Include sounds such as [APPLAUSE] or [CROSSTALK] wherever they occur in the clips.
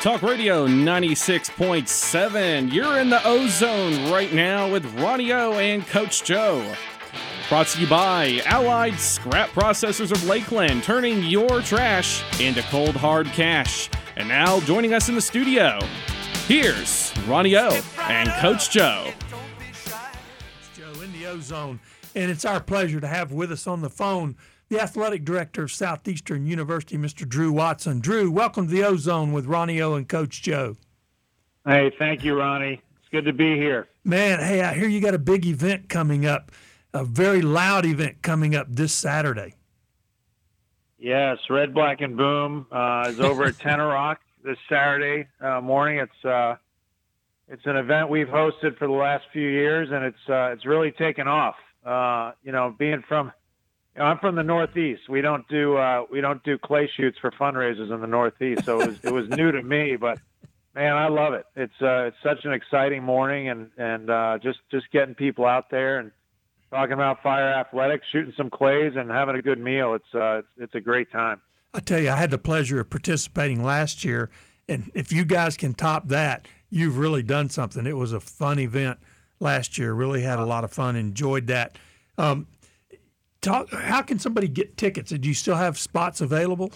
Talk Radio 96.7. You're in the ozone right now with Ronnie O and Coach Joe. Brought to you by Allied Scrap Processors of Lakeland, turning your trash into cold hard cash. And now joining us in the studio, here's Ronnie O and Coach Joe. It's Joe in the ozone, and it's our pleasure to have with us on the phone the athletic director of Southeastern University, Mr. Drew Watson. Drew, welcome to the Ozone with Ronnie O and Coach Joe. Hey, thank you, Ronnie. It's good to be here. Man, hey, I hear you got a big event coming up, a very loud event coming up this Saturday. Yes, Red, Black, and Boom uh, is over at [LAUGHS] Tenoroc this Saturday uh, morning. It's uh, it's an event we've hosted for the last few years, and it's uh, it's really taken off. Uh, you know, being from I'm from the Northeast. We don't do uh, we don't do clay shoots for fundraisers in the Northeast, so it was, it was new to me. But man, I love it. It's uh, it's such an exciting morning, and and uh, just just getting people out there and talking about fire athletics, shooting some clays, and having a good meal. It's uh, it's, it's a great time. I tell you, I had the pleasure of participating last year, and if you guys can top that, you've really done something. It was a fun event last year. Really had a lot of fun. Enjoyed that. Um, talk. How can somebody get tickets? Do you still have spots available?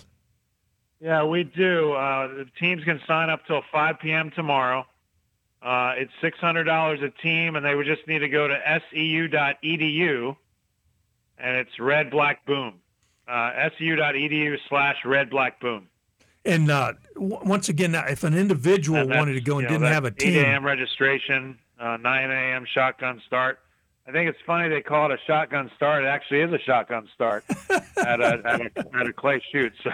Yeah, we do. Uh, the teams can sign up till 5 p.m. tomorrow. Uh, it's $600 a team, and they would just need to go to seu.edu, and it's Red Black Boom. Uh, seu.edu slash Red Black Boom. And uh, w- once again, if an individual wanted to go and know, didn't have a team, 8 team, a.m. registration, uh, 9 a.m. shotgun start. I think it's funny they call it a shotgun start. It actually is a shotgun start [LAUGHS] at, a, at, a, at a clay shoot. So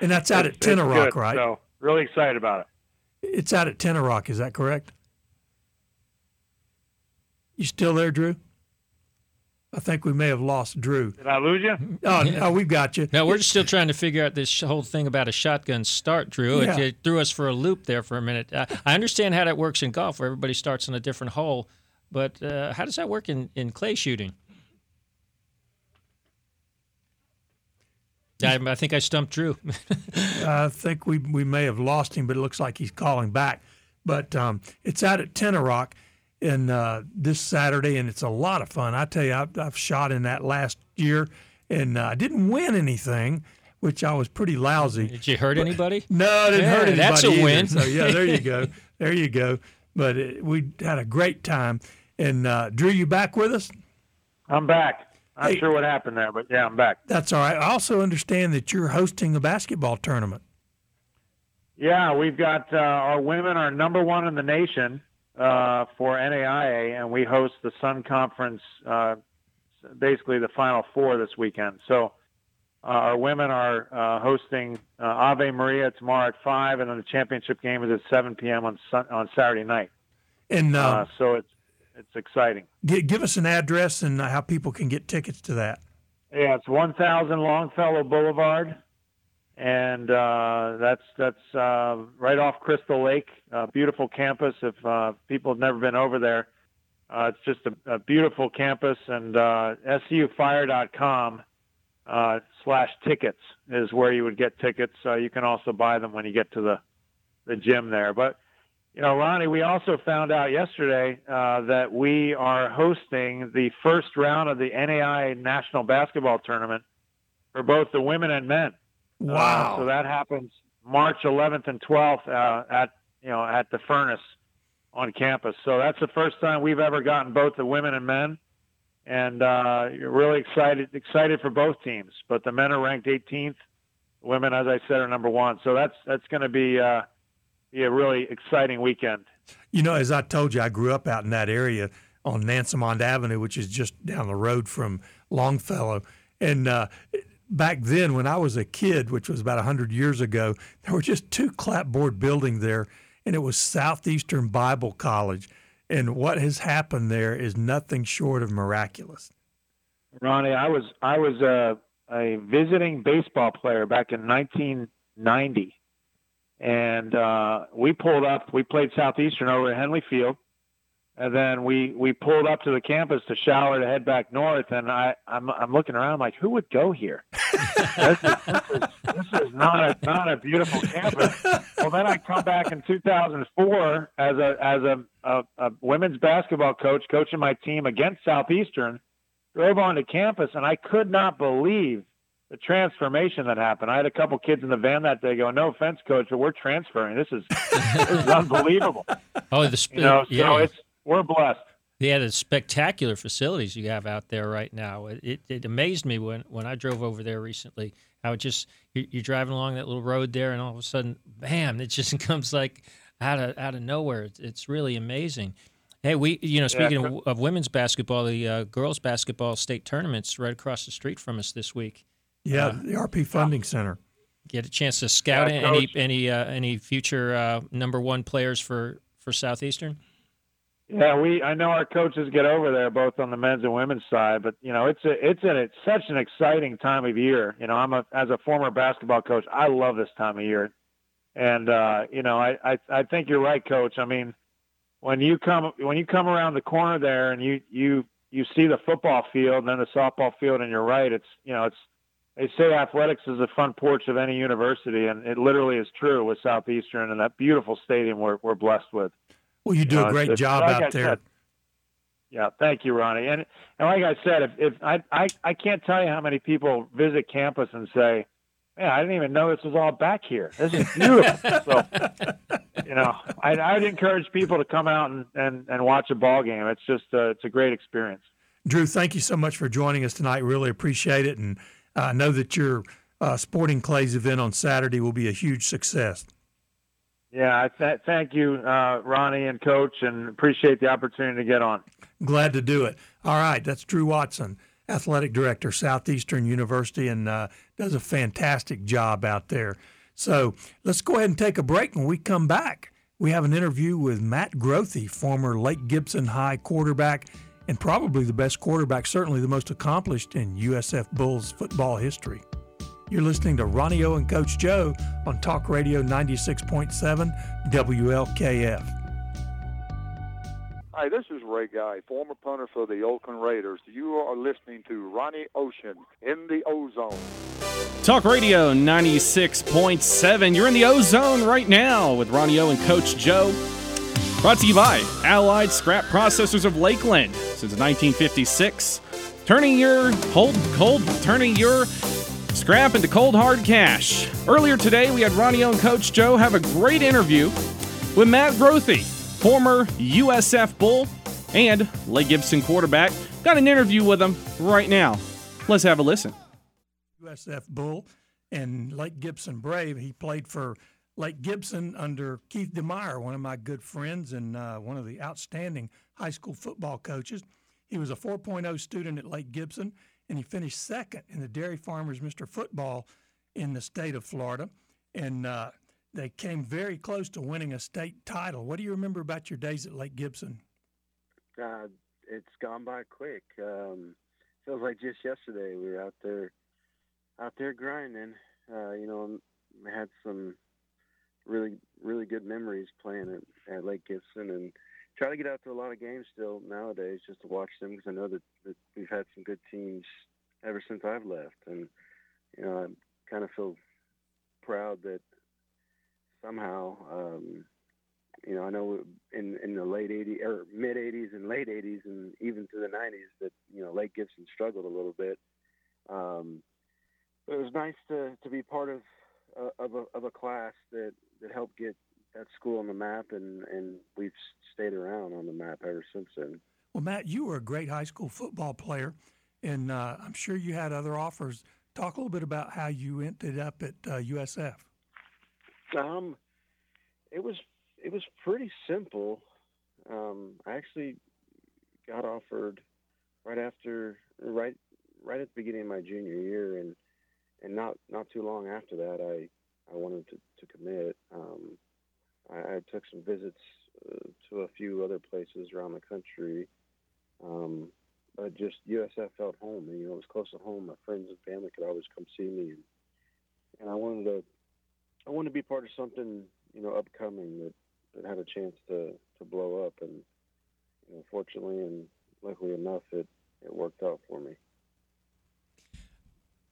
and that's out at Tenoroc, right? So really excited about it. It's out at Tenoroc. Is that correct? You still there, Drew? I think we may have lost Drew. Did I lose you? Oh, no, we've got you. Now we're still trying to figure out this whole thing about a shotgun start, Drew. It, Yeah. it threw us for a loop there for a minute. Uh, I understand how that works in golf, where everybody starts on a different hole, but uh, how does that work in, in clay shooting? I, I think I stumped Drew. [LAUGHS] I think we we may have lost him, but it looks like he's calling back. But um, it's out at Tenoroc in uh, this Saturday, and it's a lot of fun. I tell you, I've, I've shot in that last year, and uh, I didn't win anything, which I was pretty lousy. Did you hurt anybody? No, I didn't Yeah, hurt anybody. that's a either. win. So yeah, there you go, [LAUGHS] there you go. But it, we had a great time. And uh, Drew, you back with us? I'm back. I'm not Hey. sure what happened there, but yeah, I'm back. That's all right. I also understand that you're hosting a basketball tournament. Yeah, we've got uh, our women are number one in the nation uh, for NAIA, and we host the Sun Conference, uh, basically the Final Four this weekend. So uh, our women are uh, hosting uh, Ave Maria tomorrow at five, and then the championship game is at 7 p.m. on on Saturday night. And Uh, so it's it's exciting. gi- give us an address and how people can get tickets to that. Yeah, it's 1000 Longfellow Boulevard, and uh, that's that's uh, right off Crystal Lake. Uh, beautiful campus. If uh, people have never been over there, uh, it's just a, a beautiful campus. And uh, sufire.com uh, slash tickets is where you would get tickets. Uh, you can also buy them when you get to the the gym there. But you know, Ronnie, we also found out yesterday uh, that we are hosting the first round of the NAI National Basketball Tournament for both the women and men. Wow. Uh, so that happens March 11th and 12th uh, at you know at the Furnace on campus. So that's the first time we've ever gotten both the women and men, and uh, you're really excited excited for both teams. But the men are ranked 18th, women, as I said, are number one. So that's that's going to be uh, be a really exciting weekend. You know, as I told you, I grew up out in that area on Nansemond Avenue, which is just down the road from Longfellow. And uh, back then, when I was a kid, which was about 100 years ago, there were just two clapboard buildings there, and it was Southeastern Bible College. And what has happened there is nothing short of miraculous. Ronnie, I was I was a, a visiting baseball player back in 1990, and uh, we pulled up. We played Southeastern over at Henley Field, and then we we pulled up to the campus to shower to head back north. And i i'm i'm looking around like who would go here? This, is, this, is, this is not a not a beautiful campus. Well then i come back in 2004 as a as a, a, a women's basketball coach coaching my team against southeastern. Drove onto campus and i could not believe the transformation that happened. I had a couple kids in the van that day going, "No offense, coach, but we're transferring. This is this is unbelievable." [LAUGHS] Oh, the sp- You know, so yeah. it's we're blessed. Yeah, the spectacular facilities you have out there right now. It, it, it amazed me when, when I drove over there recently. How it just you, you're driving along that little road there, and all of a sudden, bam! It just [LAUGHS] comes like out of out of nowhere. It's, it's really amazing. Hey, we you know speaking of, of women's basketball, the uh, girls basketball state tournaments right across the street from us this week. Yeah, the RP Funding Center. Get a chance to scout Yeah, any any uh, any future uh, number one players for for Southeastern. Yeah, we I know our coaches get over there both on the men's and women's side, but you know it's a it's a it's such an exciting time of year. You know, I'm a as a former basketball coach, I love this time of year, and uh, you know I, I I think you're right, coach. I mean, when you come when you come around the corner there and you you you see the football field and then the softball field, and you're right. It's you know it's they say athletics is the front porch of any university, and it literally is true with Southeastern and that beautiful stadium we're we're blessed with. Well, you do a great job like out I there. said. Yeah, thank you, Ronnie. And and like I said, if, if I, I I can't tell you how many people visit campus and say, "Man, I didn't even know this was all back here. This is beautiful." [LAUGHS] so, you know, I'd, I'd encourage people to come out and, and, and watch a ball game. It's just uh, it's a great experience. Drew, thank you so much for joining us tonight. Really appreciate it, and I know that your uh, Sporting Clays event on Saturday will be a huge success. Yeah, I th- thank you, uh, Ronnie and Coach, and appreciate the opportunity to get on. Glad to do it. All right, that's Drew Watson, athletic director, Southeastern University, and uh, does a fantastic job out there. So let's go ahead and take a break. When we come back, we have an interview with Matt Grothe, former Lake Gibson High quarterback, and probably the best quarterback, certainly the most accomplished in USF Bulls football history. You're listening to Ronnie O and Coach Joe on Talk Radio 96.7 WLKF. Hi, this is Ray Guy, former punter for the Oakland Raiders. You are listening to Ronnie Ocean in the Ozone. Talk Radio 96.7. You're in the ozone right now with Ronnie O and Coach Joe. Brought to you by Allied Scrap Processors of Lakeland since 1956. Turning your cold, cold, turning your scrap into cold hard cash. Earlier today, we had Ronnie and Coach Joe have a great interview with Matt Grothe, former USF Bull and Lake Gibson quarterback. Got an interview with him right now. Let's have a listen. USF Bull and Lake Gibson Brave. He played for Lake Gibson under Keith DeMeyer, one of my good friends and uh, one of the outstanding high school football coaches. He was a 4.0 student at Lake Gibson, and he finished second in the Dairy Farmers Mr. Football in the state of Florida. And uh, they came very close to winning a state title. What do you remember about your days at Lake Gibson? uh, it's gone by quick. Um, feels like just yesterday we were out there, out there grinding. Uh, you know, had some really, really good memories playing at, at Lake Gibson, and try to get out to a lot of games still nowadays just to watch them because I know that, that we've had some good teams ever since I've left, and you know, I kind of feel proud that somehow. Um, you know, I know in in the late '80s or mid '80s and late '80s and even to the '90s that you know Lake Gibson struggled a little bit. Um, but it was nice to to be part of uh, of a of a class that that helped get that school on the map, and and we've stayed around on the map ever since then. Well, Matt, you were a great high school football player, and uh, I'm sure you had other offers. Talk a little bit about how you ended up at uh, USF. Um, it was it was pretty simple. Um, I actually got offered right after right right at the beginning of my junior year, and and not not too long after that, I I wanted to to commit. Um, I, I took some visits uh, to a few other places around the country, um, but just USF felt home, and you know it was close to home. My friends and family could always come see me, and and I wanted to I wanted to be part of something you know upcoming that that had a chance to to blow up and you know, fortunately and luckily enough, it it worked out for me.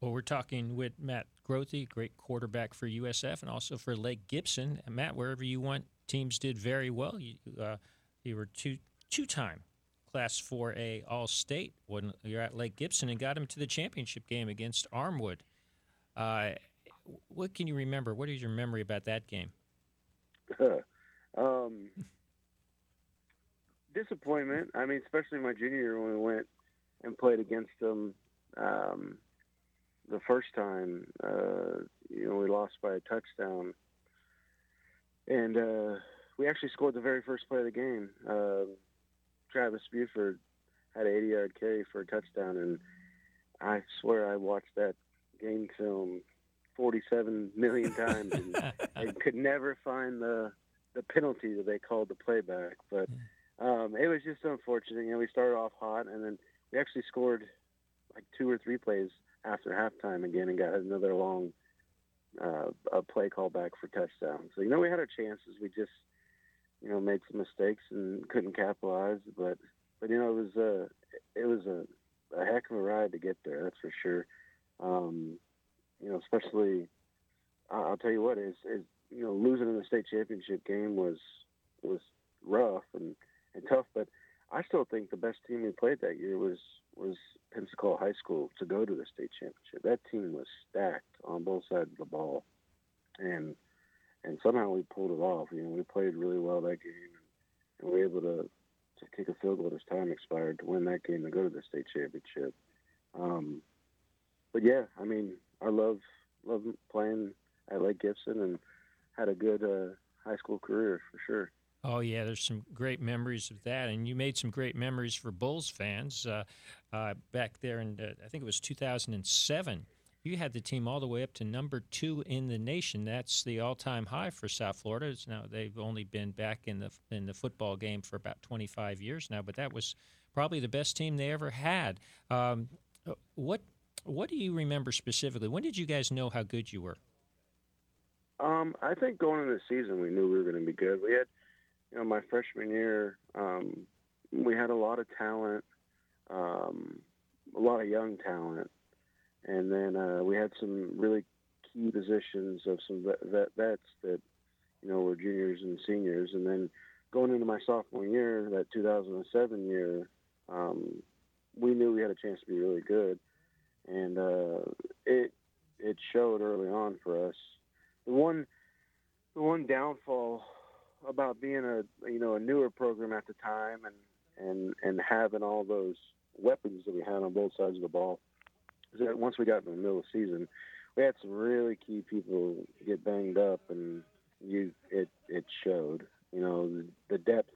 Well, we're talking with Matt Grothe, great quarterback for USF, and also for Lake Gibson. And Matt, wherever you went, teams did very well. You, uh, you were two two time Class 4A All State when you're at Lake Gibson and got him to the championship game against Armwood. Uh, what can you remember? What is your memory about that game? [LAUGHS] um, disappointment. I mean, especially my junior year when we went and played against them um, the first time. Uh, you know, we lost by a touchdown, and uh, we actually scored the very first play of the game. Uh, Travis Buford had an 80 yard carry for a touchdown, and I swear I watched that game film 47 million times and, [LAUGHS] and could never find the the penalty that they called the playback. But um, it was just unfortunate. You know, we started off hot, and then we actually scored like two or three plays after halftime again, and got another long uh, a play call back for touchdown. So you know, we had our chances. We just you know, made some mistakes and couldn't capitalize. But but you know, it was a it was a, a heck of a ride to get there. That's for sure. Um, you know, especially I'll tell you what is is you know losing in the state championship game was was rough and and tough, but I still think the best team we played that year was was Pensacola High School to go to the state championship. That team was stacked on both sides of the ball, and and somehow we pulled it off. You know, we played really well that game, and, we were able to to kick a field goal as time expired to win that game to go to the state championship. Um, but yeah, I mean, I love love playing at Lake Gibson and had a good uh, high school career for sure. Oh yeah, there's some great memories of that, and you made some great memories for Bulls fans uh, uh, back there And uh, I think it was 2007 you had the team all the way up to number two in the nation. That's the all-time high for South Florida. It's now they've only been back in the in the football game for about 25 years now, but that was probably the best team they ever had. Um, what what do you remember specifically? When did you guys know how good you were? Um, I think going into the season, we knew we were going to be good. We had, you know, my freshman year, um, we had a lot of talent, um, a lot of young talent. And then uh, we had some really key positions of some vet, vet, vets that you know were juniors and seniors, and then going into my sophomore year, that 2007 year, um, we knew we had a chance to be really good, and uh, it it showed early on for us. The one the one downfall about being a you know a newer program at the time and and and having all those weapons that we had on both sides of the ball is that once we got in the middle of the season, we had some really key people get banged up, and you it it showed. You know the, depth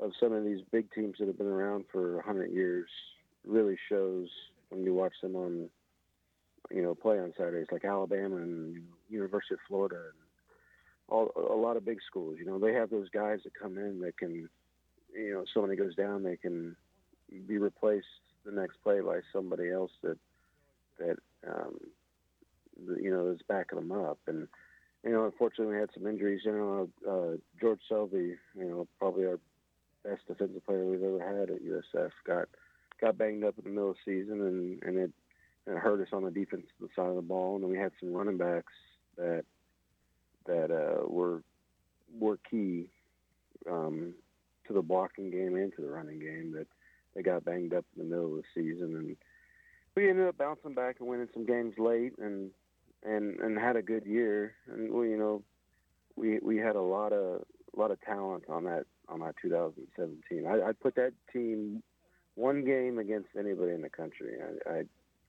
of some of these big teams that have been around for 100 years really shows when you watch them on you know play on Saturdays, like Alabama and University of Florida and all a lot of big schools. You know they have those guys that come in that can you know somebody goes down they can be replaced the next play by somebody else that that um, you know is backing them up. And you know, unfortunately, we had some injuries. You know, uh, George Selvie, you know, probably our best defensive player we've ever had at USF, got got banged up in the middle of the season, and and it, it hurt us on the defensive side of the ball. And we had some running backs that that uh, were were key um, to the blocking game and to the running game that they got banged up in the middle of the season. And we ended up bouncing back and winning some games late and and and had a good year. And we you know we we had a lot of a lot of talent on that on that 2017 I, I put that team one game against anybody in the country. I, I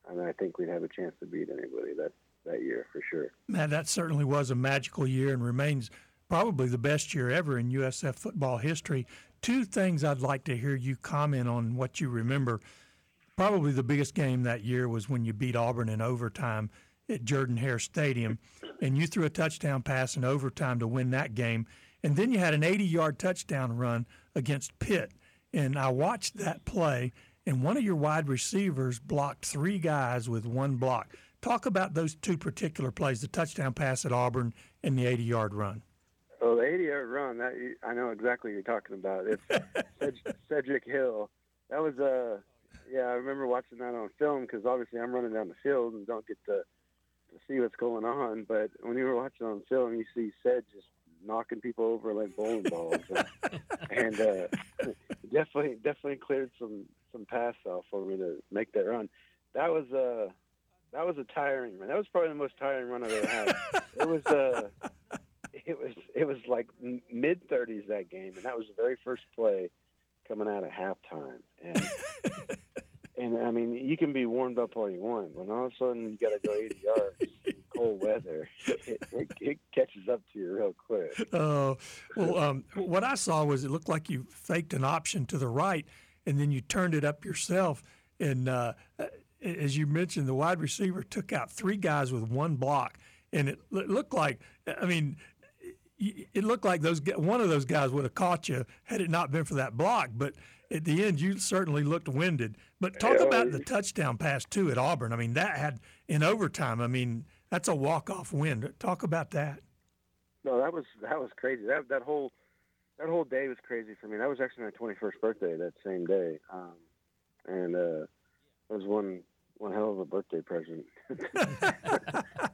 and I think we'd have a chance to beat anybody. That that year for sure. Man, that certainly was a magical year and remains probably the best year ever in USF football history. Two things I'd like to hear you comment on what you remember probably the biggest game that year was when you beat Auburn in overtime at Jordan Hare Stadium, and you threw a touchdown pass in overtime to win that game. And then you had an 80 yard touchdown run against Pitt. And I watched that play, and one of your wide receivers blocked three guys with one block. Talk about those two particular plays the touchdown pass at Auburn and the 80 yard run. Oh, the 80 yard run, that I know exactly what you're talking about. It's [LAUGHS] Ced- Cedric Hill. That was uh, yeah, I remember watching that on film because obviously I'm running down the field and don't get to to see what's going on. But when you were watching on film, you see Ced just knocking people over like bowling balls, and, [LAUGHS] and uh, [LAUGHS] definitely definitely cleared some some pass off for me to make that run. That was uh that was a tiring run. That was probably the most tiring run I've ever had. [LAUGHS] it was uh it was it was like mid 30s that game, and that was the very first play coming out of halftime, and [LAUGHS] and I mean you can be warmed up all you want, but all of a sudden you got to go 80 yards, in cold weather, [LAUGHS] it, it, it catches up to you real quick. Oh, well, um, what I saw was it looked like you faked an option to the right, and then you turned it up yourself, and uh, as you mentioned, the wide receiver took out three guys with one block, and it looked like, I mean, it looked like those one of those guys would have caught you had it not been for that block. But at the end, you certainly looked winded. But talk about the touchdown pass too at Auburn. I mean, that had in overtime. I mean, that's a walk off win. Talk about that. No, that was that was crazy. That that whole that whole day was crazy for me. That was actually my 21st birthday that same day, um, and uh, was one one hell of a birthday present. [LAUGHS]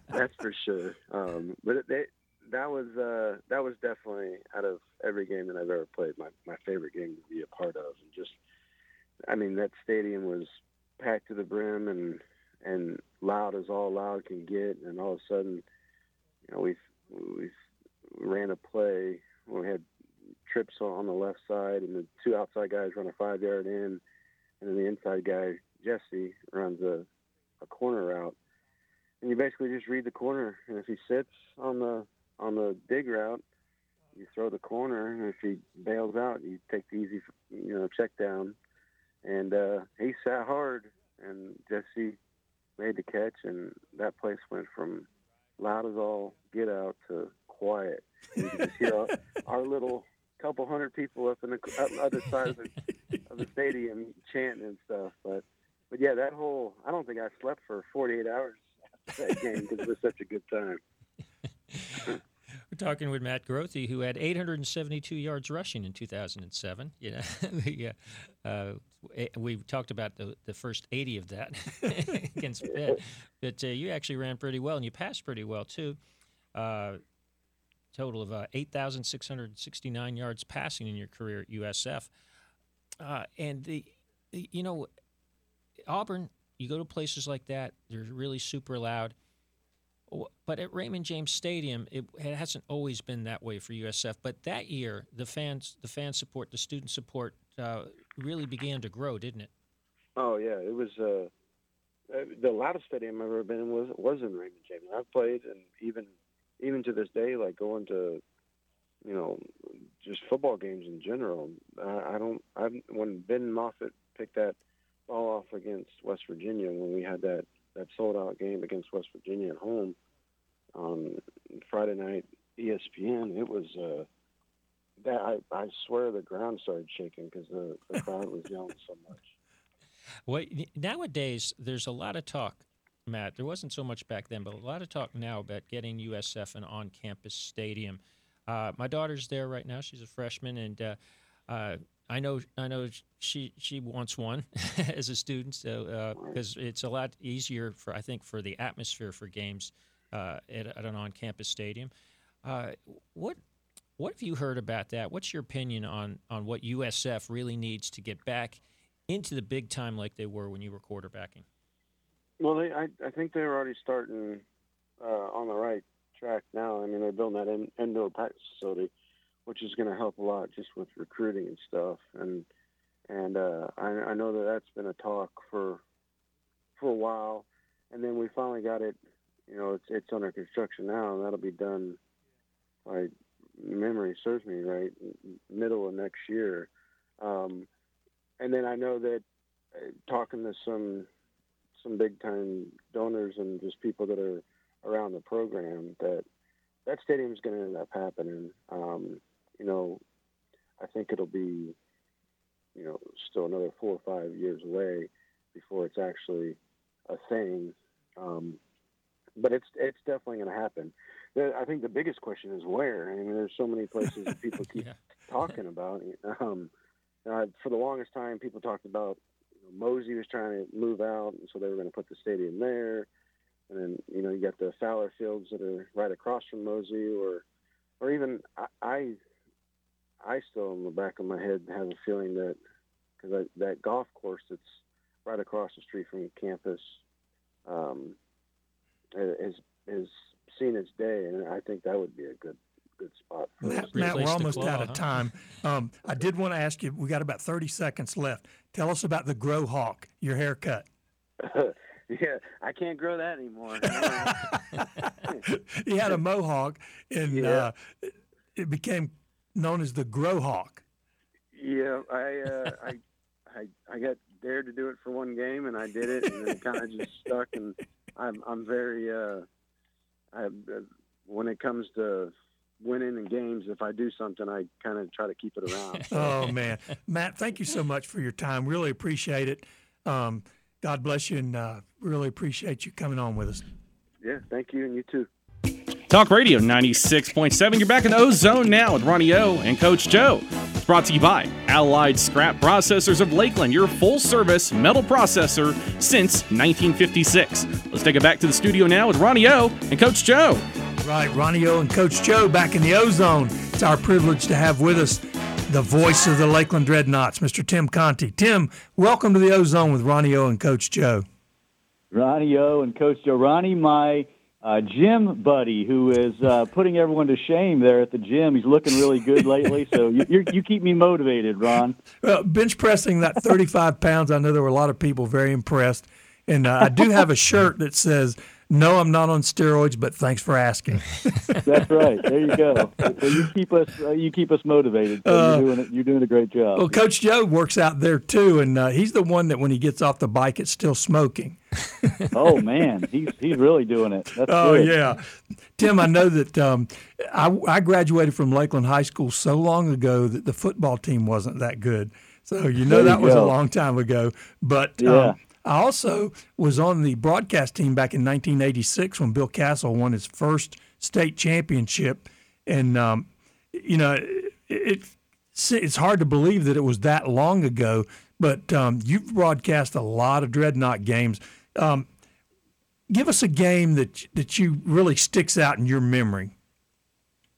That's for sure. Um, but that was uh, that was definitely out of every game that I've ever played, my my favorite game to be a part of, and just, I mean, that stadium was packed to the brim and and loud as all loud can get, and all of a sudden, you know, we we ran a play. We had trips on the left side, and the two outside guys run a five yard in, and then the inside guy Jesse runs a, a corner route, and you basically just read the corner. And if he sits on the on the dig route, you throw the corner, and if he bails out, you take the easy, you know, check down. And uh, he sat hard, and Jesse made the catch, and that place went from loud as all get out to quiet. And you could just hear our, [LAUGHS] our little couple hundred people up in the other side of the, of the stadium chanting and stuff. But but yeah, that whole I don't think I slept for 48 hours after that game because it was such a good time. [LAUGHS] We're talking with Matt Grothe, who had 872 yards rushing in 2007. You know, [LAUGHS] yeah, uh, we talked about the, the first 80 of that [LAUGHS] against Pitt, but uh, you actually ran pretty well and you passed pretty well too. Uh, total of uh, 8,669 yards passing in your career at USF, uh, and the you know Auburn, you go to places like that, they're really super loud. But at Raymond James Stadium, it, it hasn't always been that way for USF. But that year, the fans, the fan support, the student support, uh, really began to grow, didn't it? Oh yeah, it was. Uh, uh the loudest stadium I've ever been in was was in Raymond James. I've played, and even even to this day, like going to, you know, just football games in general. I, I don't. I when Ben Moffitt picked that fall off against West Virginia when we had that that sold out game against West Virginia at home on Friday night ESPN. It was uh, that I, I swear the ground started shaking because the, the crowd was yelling so much. [LAUGHS] Well, nowadays there's a lot of talk, Matt. There wasn't so much back then, but a lot of talk now about getting USF an on-campus stadium. Uh, my daughter's there right now; she's a freshman, and uh, uh, I know I know she she wants one [LAUGHS] as a student, so because uh, it's a lot easier for I think for the atmosphere for games uh, at, at, an on-campus stadium. Uh, what what have you heard about that? What's your opinion on on what USF really needs to get back into the big time like they were when you were quarterbacking? Well, they, I I think they're already starting uh, on the right track now. I mean, they're building that in, indoor practice facility which is going to help a lot just with recruiting and stuff. And and uh, I, I know that that's been a talk for for a while, and then we finally got it. You know, it's it's under construction now, and that'll be done. By memory serves me right, middle of next year. Um, and then I know that uh, talking to some some big time donors and just people that are around the program that that stadium is going to end up happening. Um, you know, I think it'll be, you know, still another four or five years away before it's actually a thing. Um, but it's it's definitely going to happen. I think the biggest question is where. I mean, there's so many places that people keep [LAUGHS] Yeah. talking about. Um, uh, for the longest time, people talked about you know, MOSI was trying to move out, and so they were going to put the stadium there. And then you know you got the Fowler Fields that are right across from MOSI, or or even I I, I still in the back of my head have a feeling that because that golf course that's right across the street from your campus um, has has seen its day, and I think that would be a good good spot for. Matt, Matt, we're almost claw, out of huh? time. Um, I did want to ask you. We got about thirty seconds left. Tell us about the Grow Hawk, your haircut. [LAUGHS] yeah, I can't grow that anymore. [LAUGHS] he had a [LAUGHS] mohawk, and Yeah. uh, it became known as the Grow Hawk. yeah, I, uh, [LAUGHS] I I I got dared to do it for one game, and I did it, and then it kind of just [LAUGHS] stuck. And I'm I'm very uh, I, uh, when it comes to winning in games, if I do something, I kind of try to keep it around. [LAUGHS] Oh man, Matt, thank you so much for your time. Really appreciate it. Um, God bless you, and uh, really appreciate you coming on with us. yeah, thank you, and you too. Talk Radio 96.7. You're back in the O Zone now with Ronnie O and Coach Joe. It's brought to you by Allied Scrap Processors of Lakeland, your full service metal processor since 1956. Let's take it back to the studio now with Ronnie O and Coach Joe. Right, Ronnie O and Coach Joe back in the Ozone. It's our privilege to have with us the voice of the Lakeland Dreadnoughts, Mr. Tim Conti. Tim, welcome to the Ozone with Ronnie O and Coach Joe. Ronnie O and Coach Joe. Ronnie, my uh, gym buddy, who is uh, putting everyone to shame there at the gym. He's looking really good lately, so you, you keep me motivated, Ron. Well, bench pressing that 35 pounds, I know there were a lot of people very impressed. And uh, I do have a shirt that says, No, I'm not on steroids, but thanks for asking. [LAUGHS] That's right. There you go. So you keep us uh, you keep us motivated. So Uh, you're doing it. You're doing a great job. Well, Coach Joe works out there too, and uh, he's the one that when he gets off the bike, it's still smoking. [LAUGHS] Oh man, he's he's really doing it. That's Oh good. yeah, Tim. I know that um, I, I graduated from Lakeland High School so long ago that the football team wasn't that good. So you know you that was a long time ago. But Yeah. um, I also was on the broadcast team back in 1986 when Bill Castle won his first state championship, and um, you know it, it it's hard to believe that it was that long ago. But um, you've broadcast a lot of dreadnought games. Um, give us a game that that you really sticks out in your memory.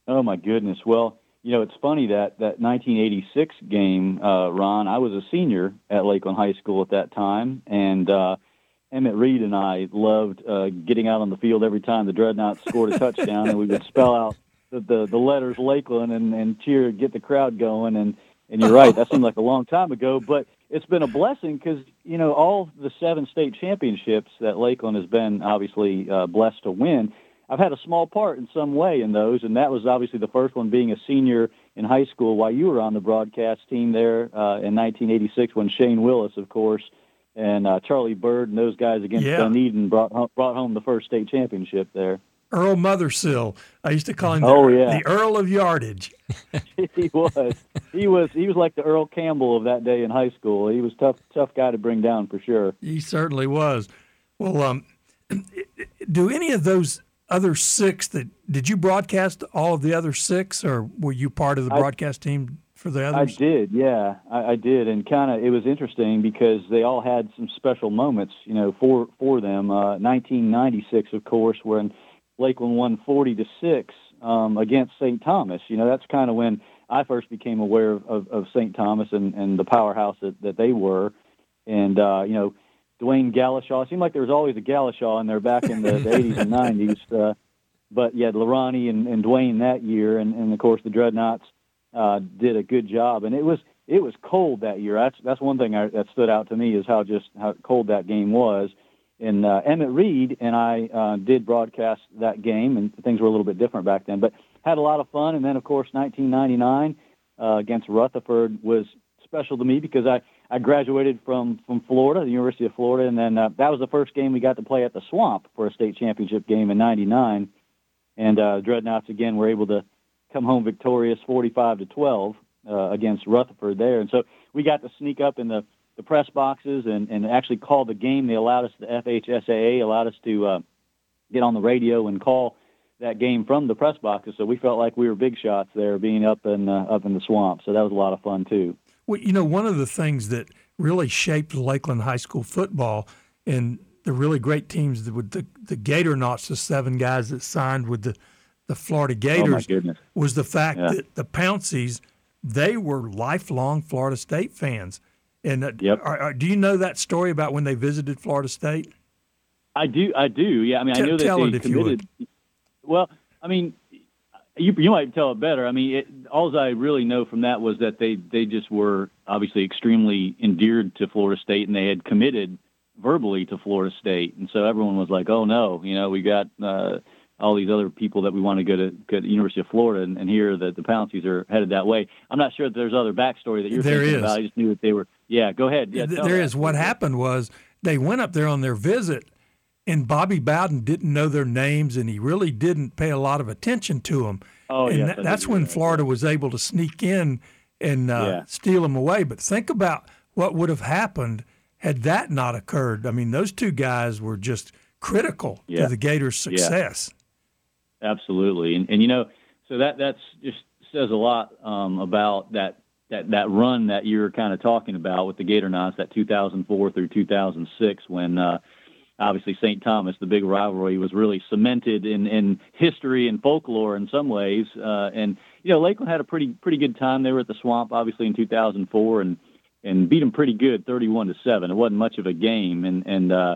Oh my goodness. Well, you know, it's funny that that 1986 game, uh, Ron. I was a senior at Lakeland High School at that time, and uh, Emmett Reed and I loved uh, getting out on the field every time the Dreadnoughts scored a touchdown, and we would spell out the, the, the letters Lakeland and, and cheer, get the crowd going. And and you're right, that seemed like a long time ago, but it's been a blessing because you know all the seven state championships that Lakeland has been obviously uh, blessed to win. I've had a small part in some way in those, and that was obviously the first one being a senior in high school while you were on the broadcast team there uh, in 1986 when Shane Willis, of course, and uh, Charlie Bird and those guys against Yeah. Dunedin brought brought home the first state championship there. Earl Mothersill. I used to call him the, Oh, yeah. the Earl of Yardage. [LAUGHS] [LAUGHS] he was he was he was like the Earl Campbell of that day in high school. He was tough tough guy to bring down for sure. He certainly was. Well, um, [CLEARS THROAT] do any of those other six that did you broadcast all of the other six, or were you part of the I- broadcast team for the others? I did, yeah, I, I did, and kind of it was interesting because they all had some special moments, you know, for for them. Uh, 1996, of course, when Lakeland won 40 to six um, against St. Thomas. You know, that's kind of when I first became aware of, of, of St. Thomas and, and the powerhouse that, that they were. And uh, you know, Dwayne Galashaw. It seemed like there was always a Galashaw in there back in the, the 80s and [LAUGHS] 90s. Uh, but you had Larani and, and Dwayne that year, and, and of course the Dreadnoughts uh, did a good job. And it was it was cold that year. That's that's one thing I, that stood out to me is how just how cold that game was. And uh, Emmett Reed and I uh, did broadcast that game, and things were a little bit different back then. But had a lot of fun. And then of course 1999 uh, against Rutherford was special to me because I I graduated from from Florida, the University of Florida, and then uh, that was the first game we got to play at the Swamp for a state championship game in '99. And uh, Dreadnoughts again were able to come home victorious, 45 to 12 uh, against Rutherford there. And so we got to sneak up in the the press boxes and and actually call the game. They allowed us the FHSAA allowed us to uh, get on the radio and call that game from the press boxes. So we felt like we were big shots there, being up in uh, up in the swamp. So that was a lot of fun too. Well, you know, one of the things that really shaped Lakeland High School football and the really great teams with the the Gator Knots, the seven guys that signed with the the Florida Gators, oh was the fact yeah. that the Pounceys they were lifelong Florida State fans. And uh, yep. are, are, do you know that story about when they visited Florida State? I do. I do. Yeah. I mean, T- I know that they it committed. Well, I mean, you you might tell it better. I mean, it, all I really know from that was that they they just were obviously extremely endeared to Florida State, and they had committed verbally to Florida State, and so everyone was like, "Oh no, you know, we got." Uh, all these other people that we want to go to, go to University of Florida and, and hear that the Pounceys are headed that way. I'm not sure that there's other backstory that you're there thinking is. about. I just knew that they were. Yeah, go ahead. Yeah, there is. What happened was they went up there on their visit, and Bobby Bowden didn't know their names, and he really didn't pay a lot of attention to them. Oh, and yes, that, that's when. Florida was able to sneak in and uh, Yeah. steal them away. But think about what would have happened had that not occurred. I mean, those two guys were just critical Yeah. to the Gators' success. Absolutely, and and you know, so that that's just says a lot um, about that that that run that you're kind of talking about with the Gator Knots, that 2004 through 2006, when uh, obviously St. Thomas, the big rivalry, was really cemented in in history and folklore in some ways. Uh, and you know, Lakeland had a pretty pretty good time. They were at the Swamp, obviously in 2004, and and beat them pretty good, 31 to seven. It wasn't much of a game, and and uh,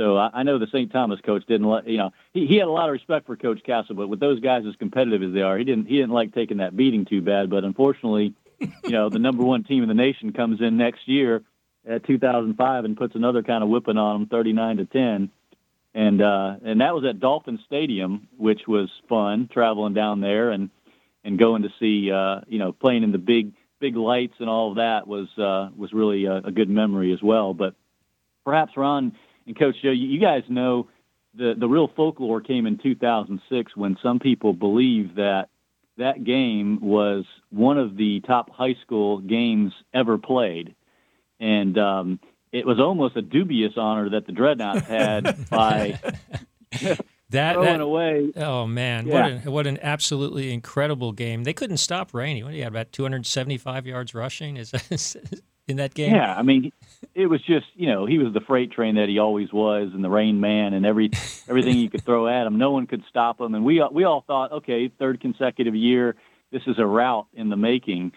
so I, I know the St. Thomas coach didn't let you know he, he had a lot of respect for Coach Castle, but with those guys as competitive as they are, he didn't he didn't like taking that beating too bad. But unfortunately, you know the number one team in the nation comes in next year at 2005 and puts another kind of whipping on them, 39 to 10. And uh, and that was at Dolphin Stadium, which was fun traveling down there and and going to see uh, you know playing in the big big lights and all of that was uh, was really a, a good memory as well. But perhaps Ron and Coach Joe, you, you guys know the the real folklore came in 2006 when some people believe that that game was one of the top high school games ever played, and um, it was almost a dubious honor that the Dreadnoughts had [LAUGHS] by [LAUGHS] That, throwing that away. oh man, Yeah. what an what an absolutely incredible game. They couldn't stop Rainey. What he had about 275 yards rushing is [LAUGHS] in that game. Yeah, I mean, it was just you know he was the freight train that he always was, and the Rain Man, and every everything you could throw at him, no one could stop him. And we we all thought, okay, third consecutive year, this is a route in the making.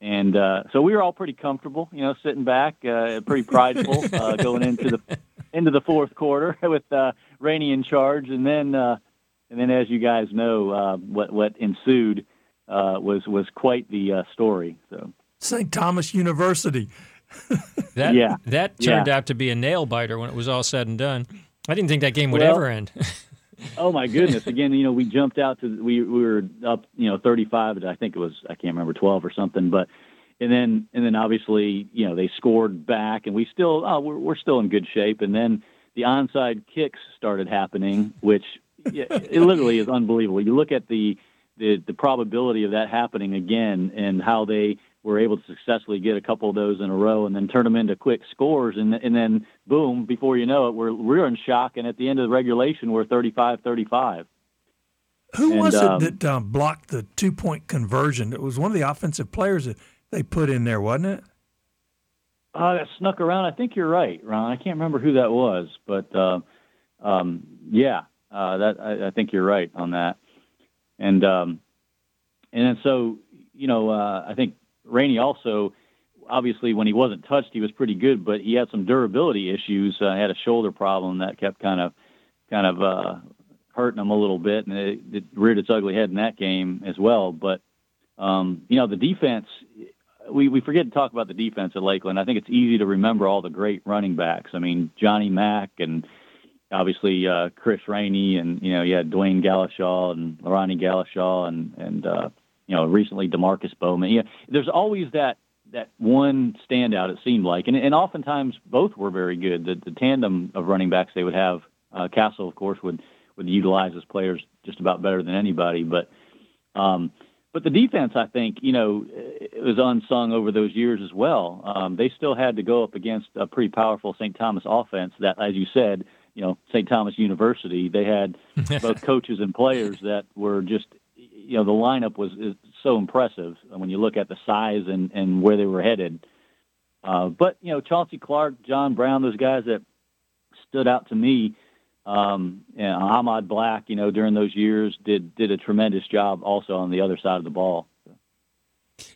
And uh, so we were all pretty comfortable, you know, sitting back, uh, pretty prideful, uh, [LAUGHS] going into the into the fourth quarter [LAUGHS] with uh, Rainey in charge, and then uh, and then as you guys know, uh, what what ensued uh, was was quite the uh, story. So St. Thomas University. [LAUGHS] That Yeah. that turned Yeah. out to be a nail biter when it was all said and done. I didn't think that game would Well, ever end. [LAUGHS] Oh my goodness! Again, you know, we jumped out to we we were up, you know, 35. I think it was I can't remember 12 or something, but and then and then obviously you know they scored back, and we still oh we're we're still in good shape. And then the onside kicks started happening, which yeah, it literally is unbelievable. You look at the the the probability of that happening again, and how they were able to successfully get a couple of those in a row and then turn them into quick scores. And and then boom before you know it we're we're in shock. And at the end of the regulation we're 35-35 Who And, was um, it that um, blocked the two point conversion? It was one of the offensive players that they put in there, wasn't it? uh that snuck around. I think you're right Ron. I can't remember who that was but uh, um yeah uh that I, I think you're right on that. And um and then so you know uh I think Rainey also obviously when he wasn't touched he was pretty good but he had some durability issues uh, had a shoulder problem that kept kind of kind of uh hurting him a little bit and it, it reared its ugly head in that game as well but um you know the defense we, we forget to talk about the defense at Lakeland. I think it's easy to remember all the great running backs. I mean, Johnny Mack and obviously uh, Chris Rainey, and you know, you had Dwayne Galashaw and Ronnie Galashaw, and and uh, you know, recently Demarcus Bowman. Yeah, there's always that that one standout. It seemed like, and and oftentimes both were very good. The, the tandem of running backs they would have. Uh, Castle, of course, would would utilize his players just about better than anybody, but. Um, but the defense, I think, you know, it was unsung over those years as well. Um, they still had to go up against a pretty powerful St. Thomas offense that, as you said, you know St. Thomas University. They had [LAUGHS] both coaches and players that were just you know the lineup was is so impressive when you look at the size and and where they were headed. Uh, but you know Chauncey Clark, John Brown, those guys that stood out to me. Um, and Ahmad Black, you know, during those years did did a tremendous job also on the other side of the ball.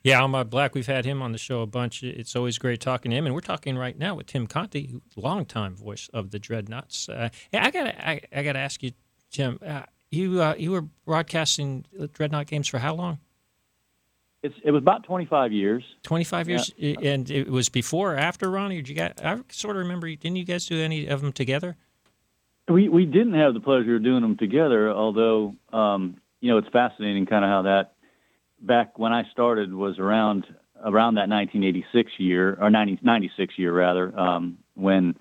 Yeah, Ahmad Black, we've had him on the show a bunch. It's always great talking to him, and we're talking right now with Tim Conti, longtime voice of the Dreadnoughts. Uh, I gotta, I, I, gotta ask you, Tim. Uh, you, uh, you were broadcasting the Dreadnaught games for how long? It's it was about twenty five years. Twenty five years, yeah. and it was before or after Ronnie. Did you guys? I sort of remember. Didn't you guys do any of them together? We we didn't have the pleasure of doing them together, although um, you know it's fascinating kind of how that back when I started was around around that 1986 year or 90, 96 year rather um, when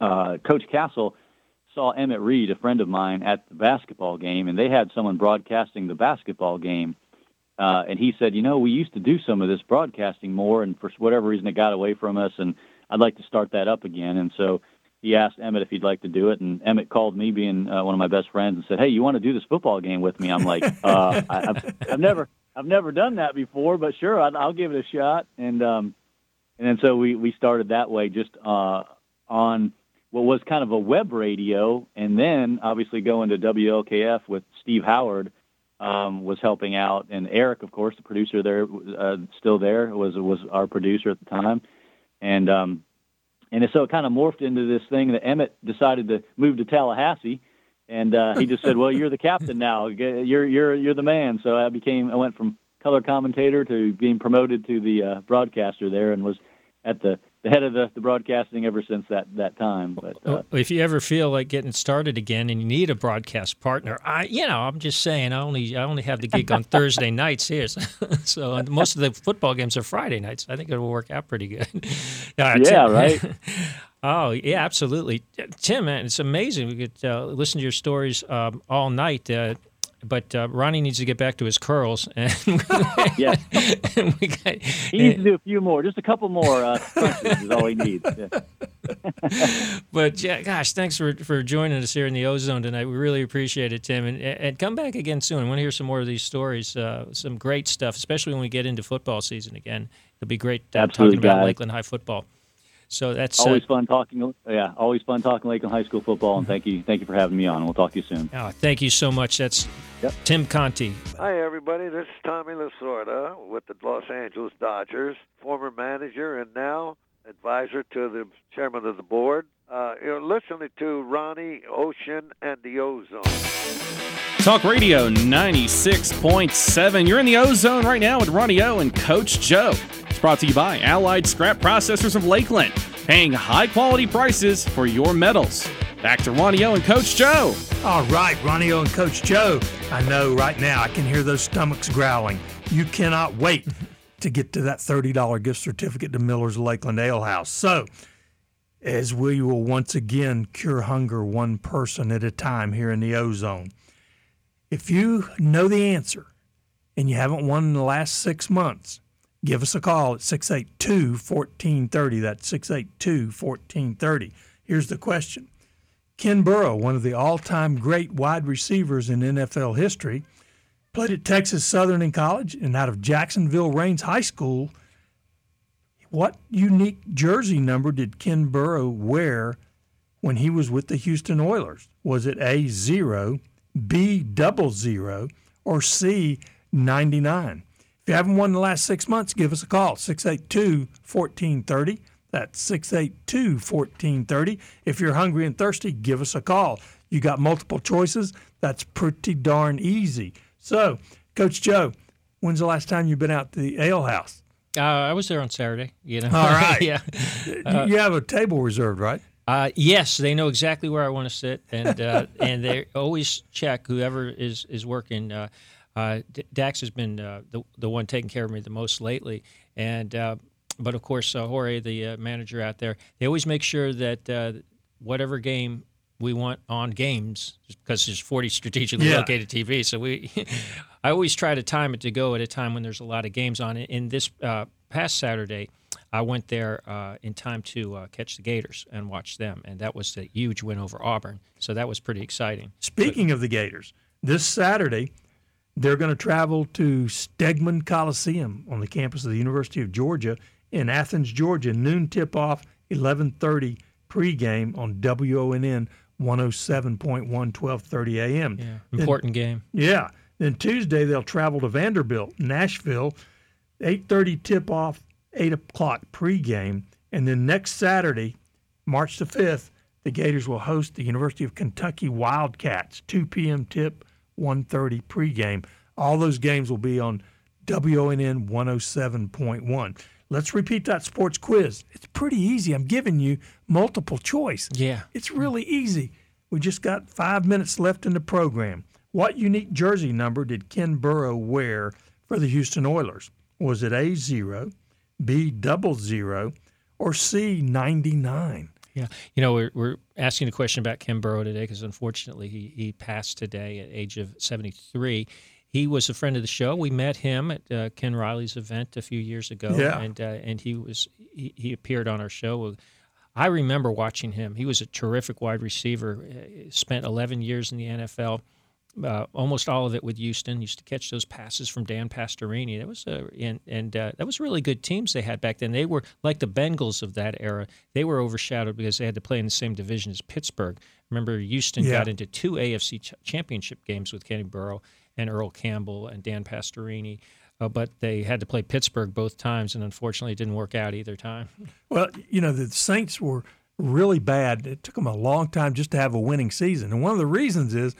uh, Coach Castle saw Emmett Reed, a friend of mine, at the basketball game, and they had someone broadcasting the basketball game. Uh, and he said, you know, we used to do some of this broadcasting more, and for whatever reason, it got away from us, and I'd like to start that up again. And so he asked Emmett if he'd like to do it, and Emmett called me, being uh, one of my best friends, and said, "Hey, you want to do this football game with me?" I'm like, [LAUGHS] uh, I, I've, I've never, I've never done that before, but sure, I'll, I'll give it a shot. And um, and then so we we started that way, just uh, on what was kind of a web radio, and then obviously going to WLKF with Steve Howard um, was helping out, and Eric, of course, the producer there, uh, still there, was was our producer at the time, and um, and so it kind of morphed into this thing that Emmett decided to move to Tallahassee and uh, he just said, "Well, you're the captain now. You're you're you're the man." So I became I went from color commentator to being promoted to the uh, broadcaster there, and was at the, the head of the, the broadcasting ever since that that time. But uh, if you ever feel like getting started again and you need a broadcast partner, I you know I'm just saying I only I only have the gig on [LAUGHS] Thursday nights here, so, [LAUGHS] so most of the football games are Friday nights. I think it'll work out pretty good. [LAUGHS] Uh, yeah, right. Oh yeah, absolutely, Tim. Man, it's amazing. We could uh, listen to your stories um, all night. But uh, Ronnie needs to get back to his curls. And [LAUGHS] yeah, we got, he needs to do a few more, just a couple more uh, is all he needs. Yeah. [LAUGHS] but yeah, gosh, thanks for, for joining us here in the Ozone tonight. We really appreciate it, Tim, and, and come back again soon. I want to hear some more of these stories, uh, some great stuff, especially when we get into football season again. It'll be great uh, talking about guys. Lakeland High football. So that's always uh, fun talking. Yeah, always fun talking Lakeland High School football. And thank you, thank you for having me on. We'll talk to you soon. Oh, thank you so much. That's yep. Tim Conti. Hi, everybody. This is Tommy Lasorda with the Los Angeles Dodgers, former manager and now advisor to the chairman of the board. Uh, you're listening to Ronnie Ocean and the Ozone. Talk Radio 96.7. You're in the Ozone right now with Ronnie O and Coach Joe. Brought to you by Allied Scrap Processors of Lakeland, paying high quality prices for your metals. Back to Ronnie O and Coach Joe. All right, Ronnie O and Coach Joe. I know right now I can hear those stomachs growling. You cannot wait to get to that $30 gift certificate to Miller's Lakeland Ale House. So, as we will once again cure hunger one person at a time here in the ozone. If you know the answer and you haven't won in the last six months, give us a call at 682 1430. That's 682 1430. Here's the question Ken Burrough, one of the all time great wide receivers in NFL history, played at Texas Southern in college and out of Jacksonville Raines High School what unique jersey number did Ken Burrough wear when he was with the Houston Oilers? Was it A, zero, B, double zero, or C, 99? If you haven't won the last six months, give us a call, 682 1430. That's 682 1430. If you're hungry and thirsty, give us a call. You got multiple choices. That's pretty darn easy. So, Coach Joe, when's the last time you've been out to the ale house? Uh, I was there on Saturday. You know. All right. [LAUGHS] yeah. Uh, you have a table reserved, right? Uh, yes, they know exactly where I want to sit, and uh, [LAUGHS] and they always check whoever is is working. Uh, uh, Dax has been the the one taking care of me the most lately, and but of course Jorge, the manager out there, they always make sure that whatever game we want on games because there's 40 strategically yeah. located TV. So we, [LAUGHS] I always try to time it to go at a time when there's a lot of games on. In this uh, past Saturday, I went there uh, in time to uh, catch the Gators and watch them, and that was a huge win over Auburn. So that was pretty exciting. Speaking of the Gators, this Saturday they're going to travel to Stegeman Coliseum on the campus of the University of Georgia in Athens, Georgia. Noon tip off, 11:30 pregame on WONN 107.1, 12:30 a.m. Yeah, important then, game. Yeah. Then Tuesday they'll travel to Vanderbilt, Nashville, 8:30 tip off, 8 o'clock pregame, and then next Saturday, March the 5th, the Gators will host the University of Kentucky Wildcats, 2 p.m. tip, 1:30 pregame. All those games will be on WONN 107.1. Let's repeat that sports quiz. It's pretty easy. I'm giving you multiple choice. Yeah. It's really easy. We just got five minutes left in the program. What unique jersey number did Ken Burrough wear for the Houston Oilers? Was it A zero, B double zero, or C ninety nine? Yeah, you know we're we're asking a question about Ken Burrough today because unfortunately he he passed today at age of seventy three. He was a friend of the show. We met him at uh, Ken Riley's event a few years ago, Yeah. and uh, and he was he, he appeared on our show. I remember watching him. He was a terrific wide receiver. Uh, Spent 11 years in the NFL. Uh, almost all of it with Houston. Used to catch those passes from Dan Pastorini. That was a and and uh, that was really good teams they had back then. They were like the Bengals of that era. They were overshadowed because they had to play in the same division as Pittsburgh. Remember, Houston Yeah. got into two AFC ch- championship games with Kenny Burrough and Earl Campbell and Dan Pastorini. Uh, but they had to play Pittsburgh both times, and unfortunately, it didn't work out either time. [LAUGHS] Well, you know, the Saints were really bad. It took them a long time just to have a winning season. And one of the reasons is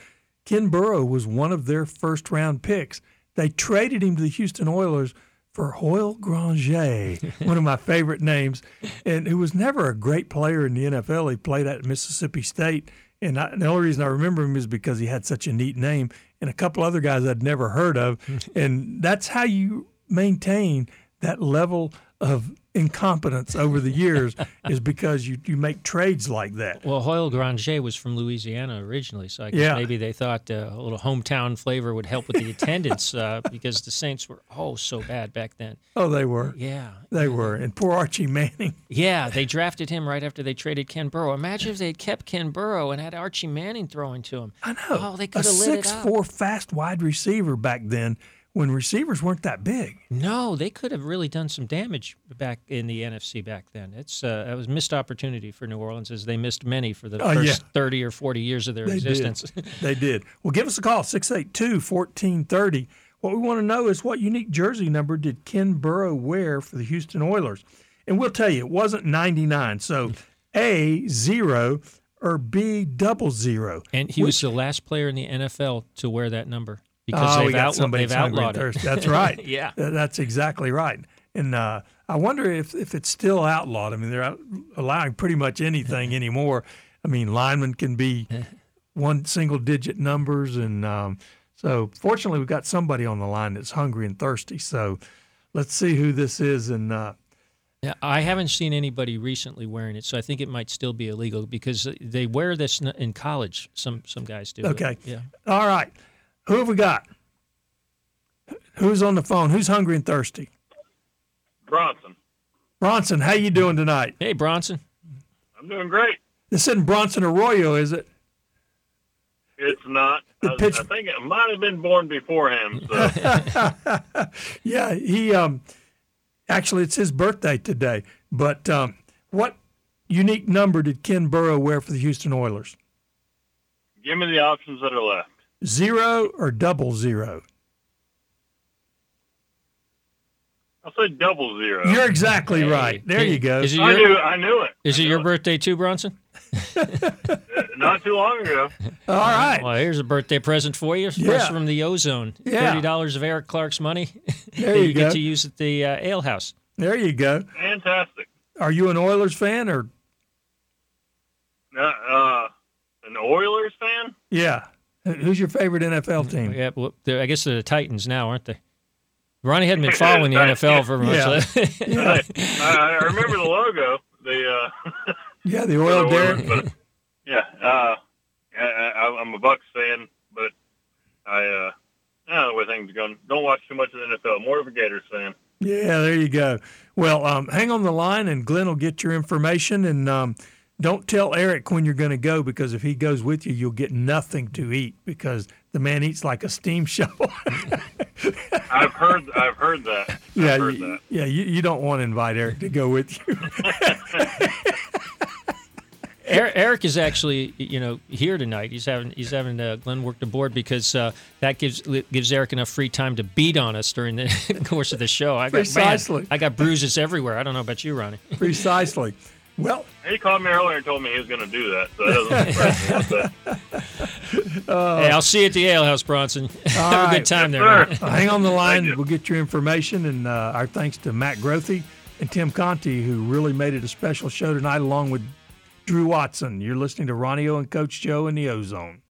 Ken Burrough was one of their first round picks. They traded him to the Houston Oilers for Hoyle Granger, [LAUGHS] one of my favorite names, and who was never a great player in the NFL. He played at Mississippi State. And, I, and the only reason I remember him is because he had such a neat name and a couple other guys I'd never heard of. [LAUGHS] and that's how you maintain that level of incompetence over the years [LAUGHS] is because you, you make trades like that. Well, Hoyle Granger was from Louisiana originally, so I guess Yeah. maybe they thought uh, a little hometown flavor would help with the attendance uh, [LAUGHS] because the Saints were oh so bad back then. Oh, they were. Yeah, They were. And poor Archie Manning. [LAUGHS] yeah, they drafted him right after they traded Ken Burrough. Imagine if they had kept Ken Burrough and had Archie Manning throwing to him. I know. Oh, they a could have lit it six up. four fast wide receiver back then when receivers weren't that big. No, they could have really done some damage back in the NFC back then. It's uh, it was missed opportunity for New Orleans as they missed many for the Oh, first yeah. thirty or forty years of their They existence. did. [LAUGHS] they did. Well, give us a call, 682 1430. What we want to know is what unique jersey number did Ken Burrough wear for the Houston Oilers? And we'll tell you, it wasn't 99. So A, zero, or B, double zero. And he was the last player in the NFL to wear that number because oh, they've, we got somebody they've that's hungry and outlawed it. thirsty. That's [LAUGHS] right. Yeah. That's exactly right. And uh, I wonder if, if it's still outlawed. I mean, they're out- allowing pretty much anything [LAUGHS] anymore. I mean, linemen can be [LAUGHS] one single digit numbers. And um, so, fortunately, we've got somebody on the line that's hungry and thirsty. So, let's see who this is. And uh, Yeah, I haven't seen anybody recently wearing it, so I think it might still be illegal because they wear this in college. Some some guys do. okay. Yeah. All right. Who have we got? Who's on the phone? Who's hungry and thirsty? Bronson. Bronson, how you doing tonight? Hey, Bronson. I'm doing great. This isn't Bronson Arroyo, is it? It's not. The I, pitch- I think it might have been born before him. So [LAUGHS] yeah, he um actually it's his birthday today. But um, what unique number did Ken Burrough wear for the Houston Oilers? give me the options that are left. Zero or double zero? I'll say double zero. You're exactly Hey, right. There you go. Is it I your, knew. I knew it. is it your birthday too, Bronson? [LAUGHS] Not too long ago. All right. Well, here's a birthday present for you, fresh Yeah. from the ozone. Yeah. Thirty dollars of Eric Clark's money [LAUGHS] There that you you get to use at the uh, ale house. There you go. Fantastic. Are you an Oilers fan or Uh, uh, an Oilers fan? yeah? Who's your favorite NFL team? Yeah, well, they're- I guess they're the Titans now, aren't they? Ronnie hadn't been [LAUGHS] following the NFL for much. Yeah. [LAUGHS] [LAUGHS] Yeah, I, I remember the logo. The uh, yeah the Oil the Oilers, Derek. but, yeah. Uh, I, I, I'm a Bucs fan, but I uh, I don't know where things are going. Don't watch too much of the NFL. More of a Gators fan. Yeah, there you go. Well, um, hang on the line, and Glenn will get your information. And um, don't tell Eric when you're going to go because if he goes with you, you'll get nothing to eat because the man eats like a steam [LAUGHS] shovel. I've heard. I've heard that. yeah, I've heard you, that. yeah. You, you don't want to invite Eric to go with you. [LAUGHS] Eric, Eric is actually, you know, here tonight. He's having he's having uh, Glenn work the board because uh, that gives gives Eric enough free time to beat on us during the [LAUGHS] course of the show. I got, man, Precisely. I got bruises everywhere. I don't know about you, Ronnie. Precisely. Well, He called me earlier and told me he was going to do that. So that doesn't surprise me. [LAUGHS] hey, I'll see you at the Ale House, Bronson. [LAUGHS] Have a good time Yes, there. sir. Uh, hang on the line. We'll get your information. And uh, our thanks to Matt Grothe and Tim Conti, who really made it a special show tonight, along with Drew Watson. You're listening to Ronnie O and Coach Joe in the Ozone.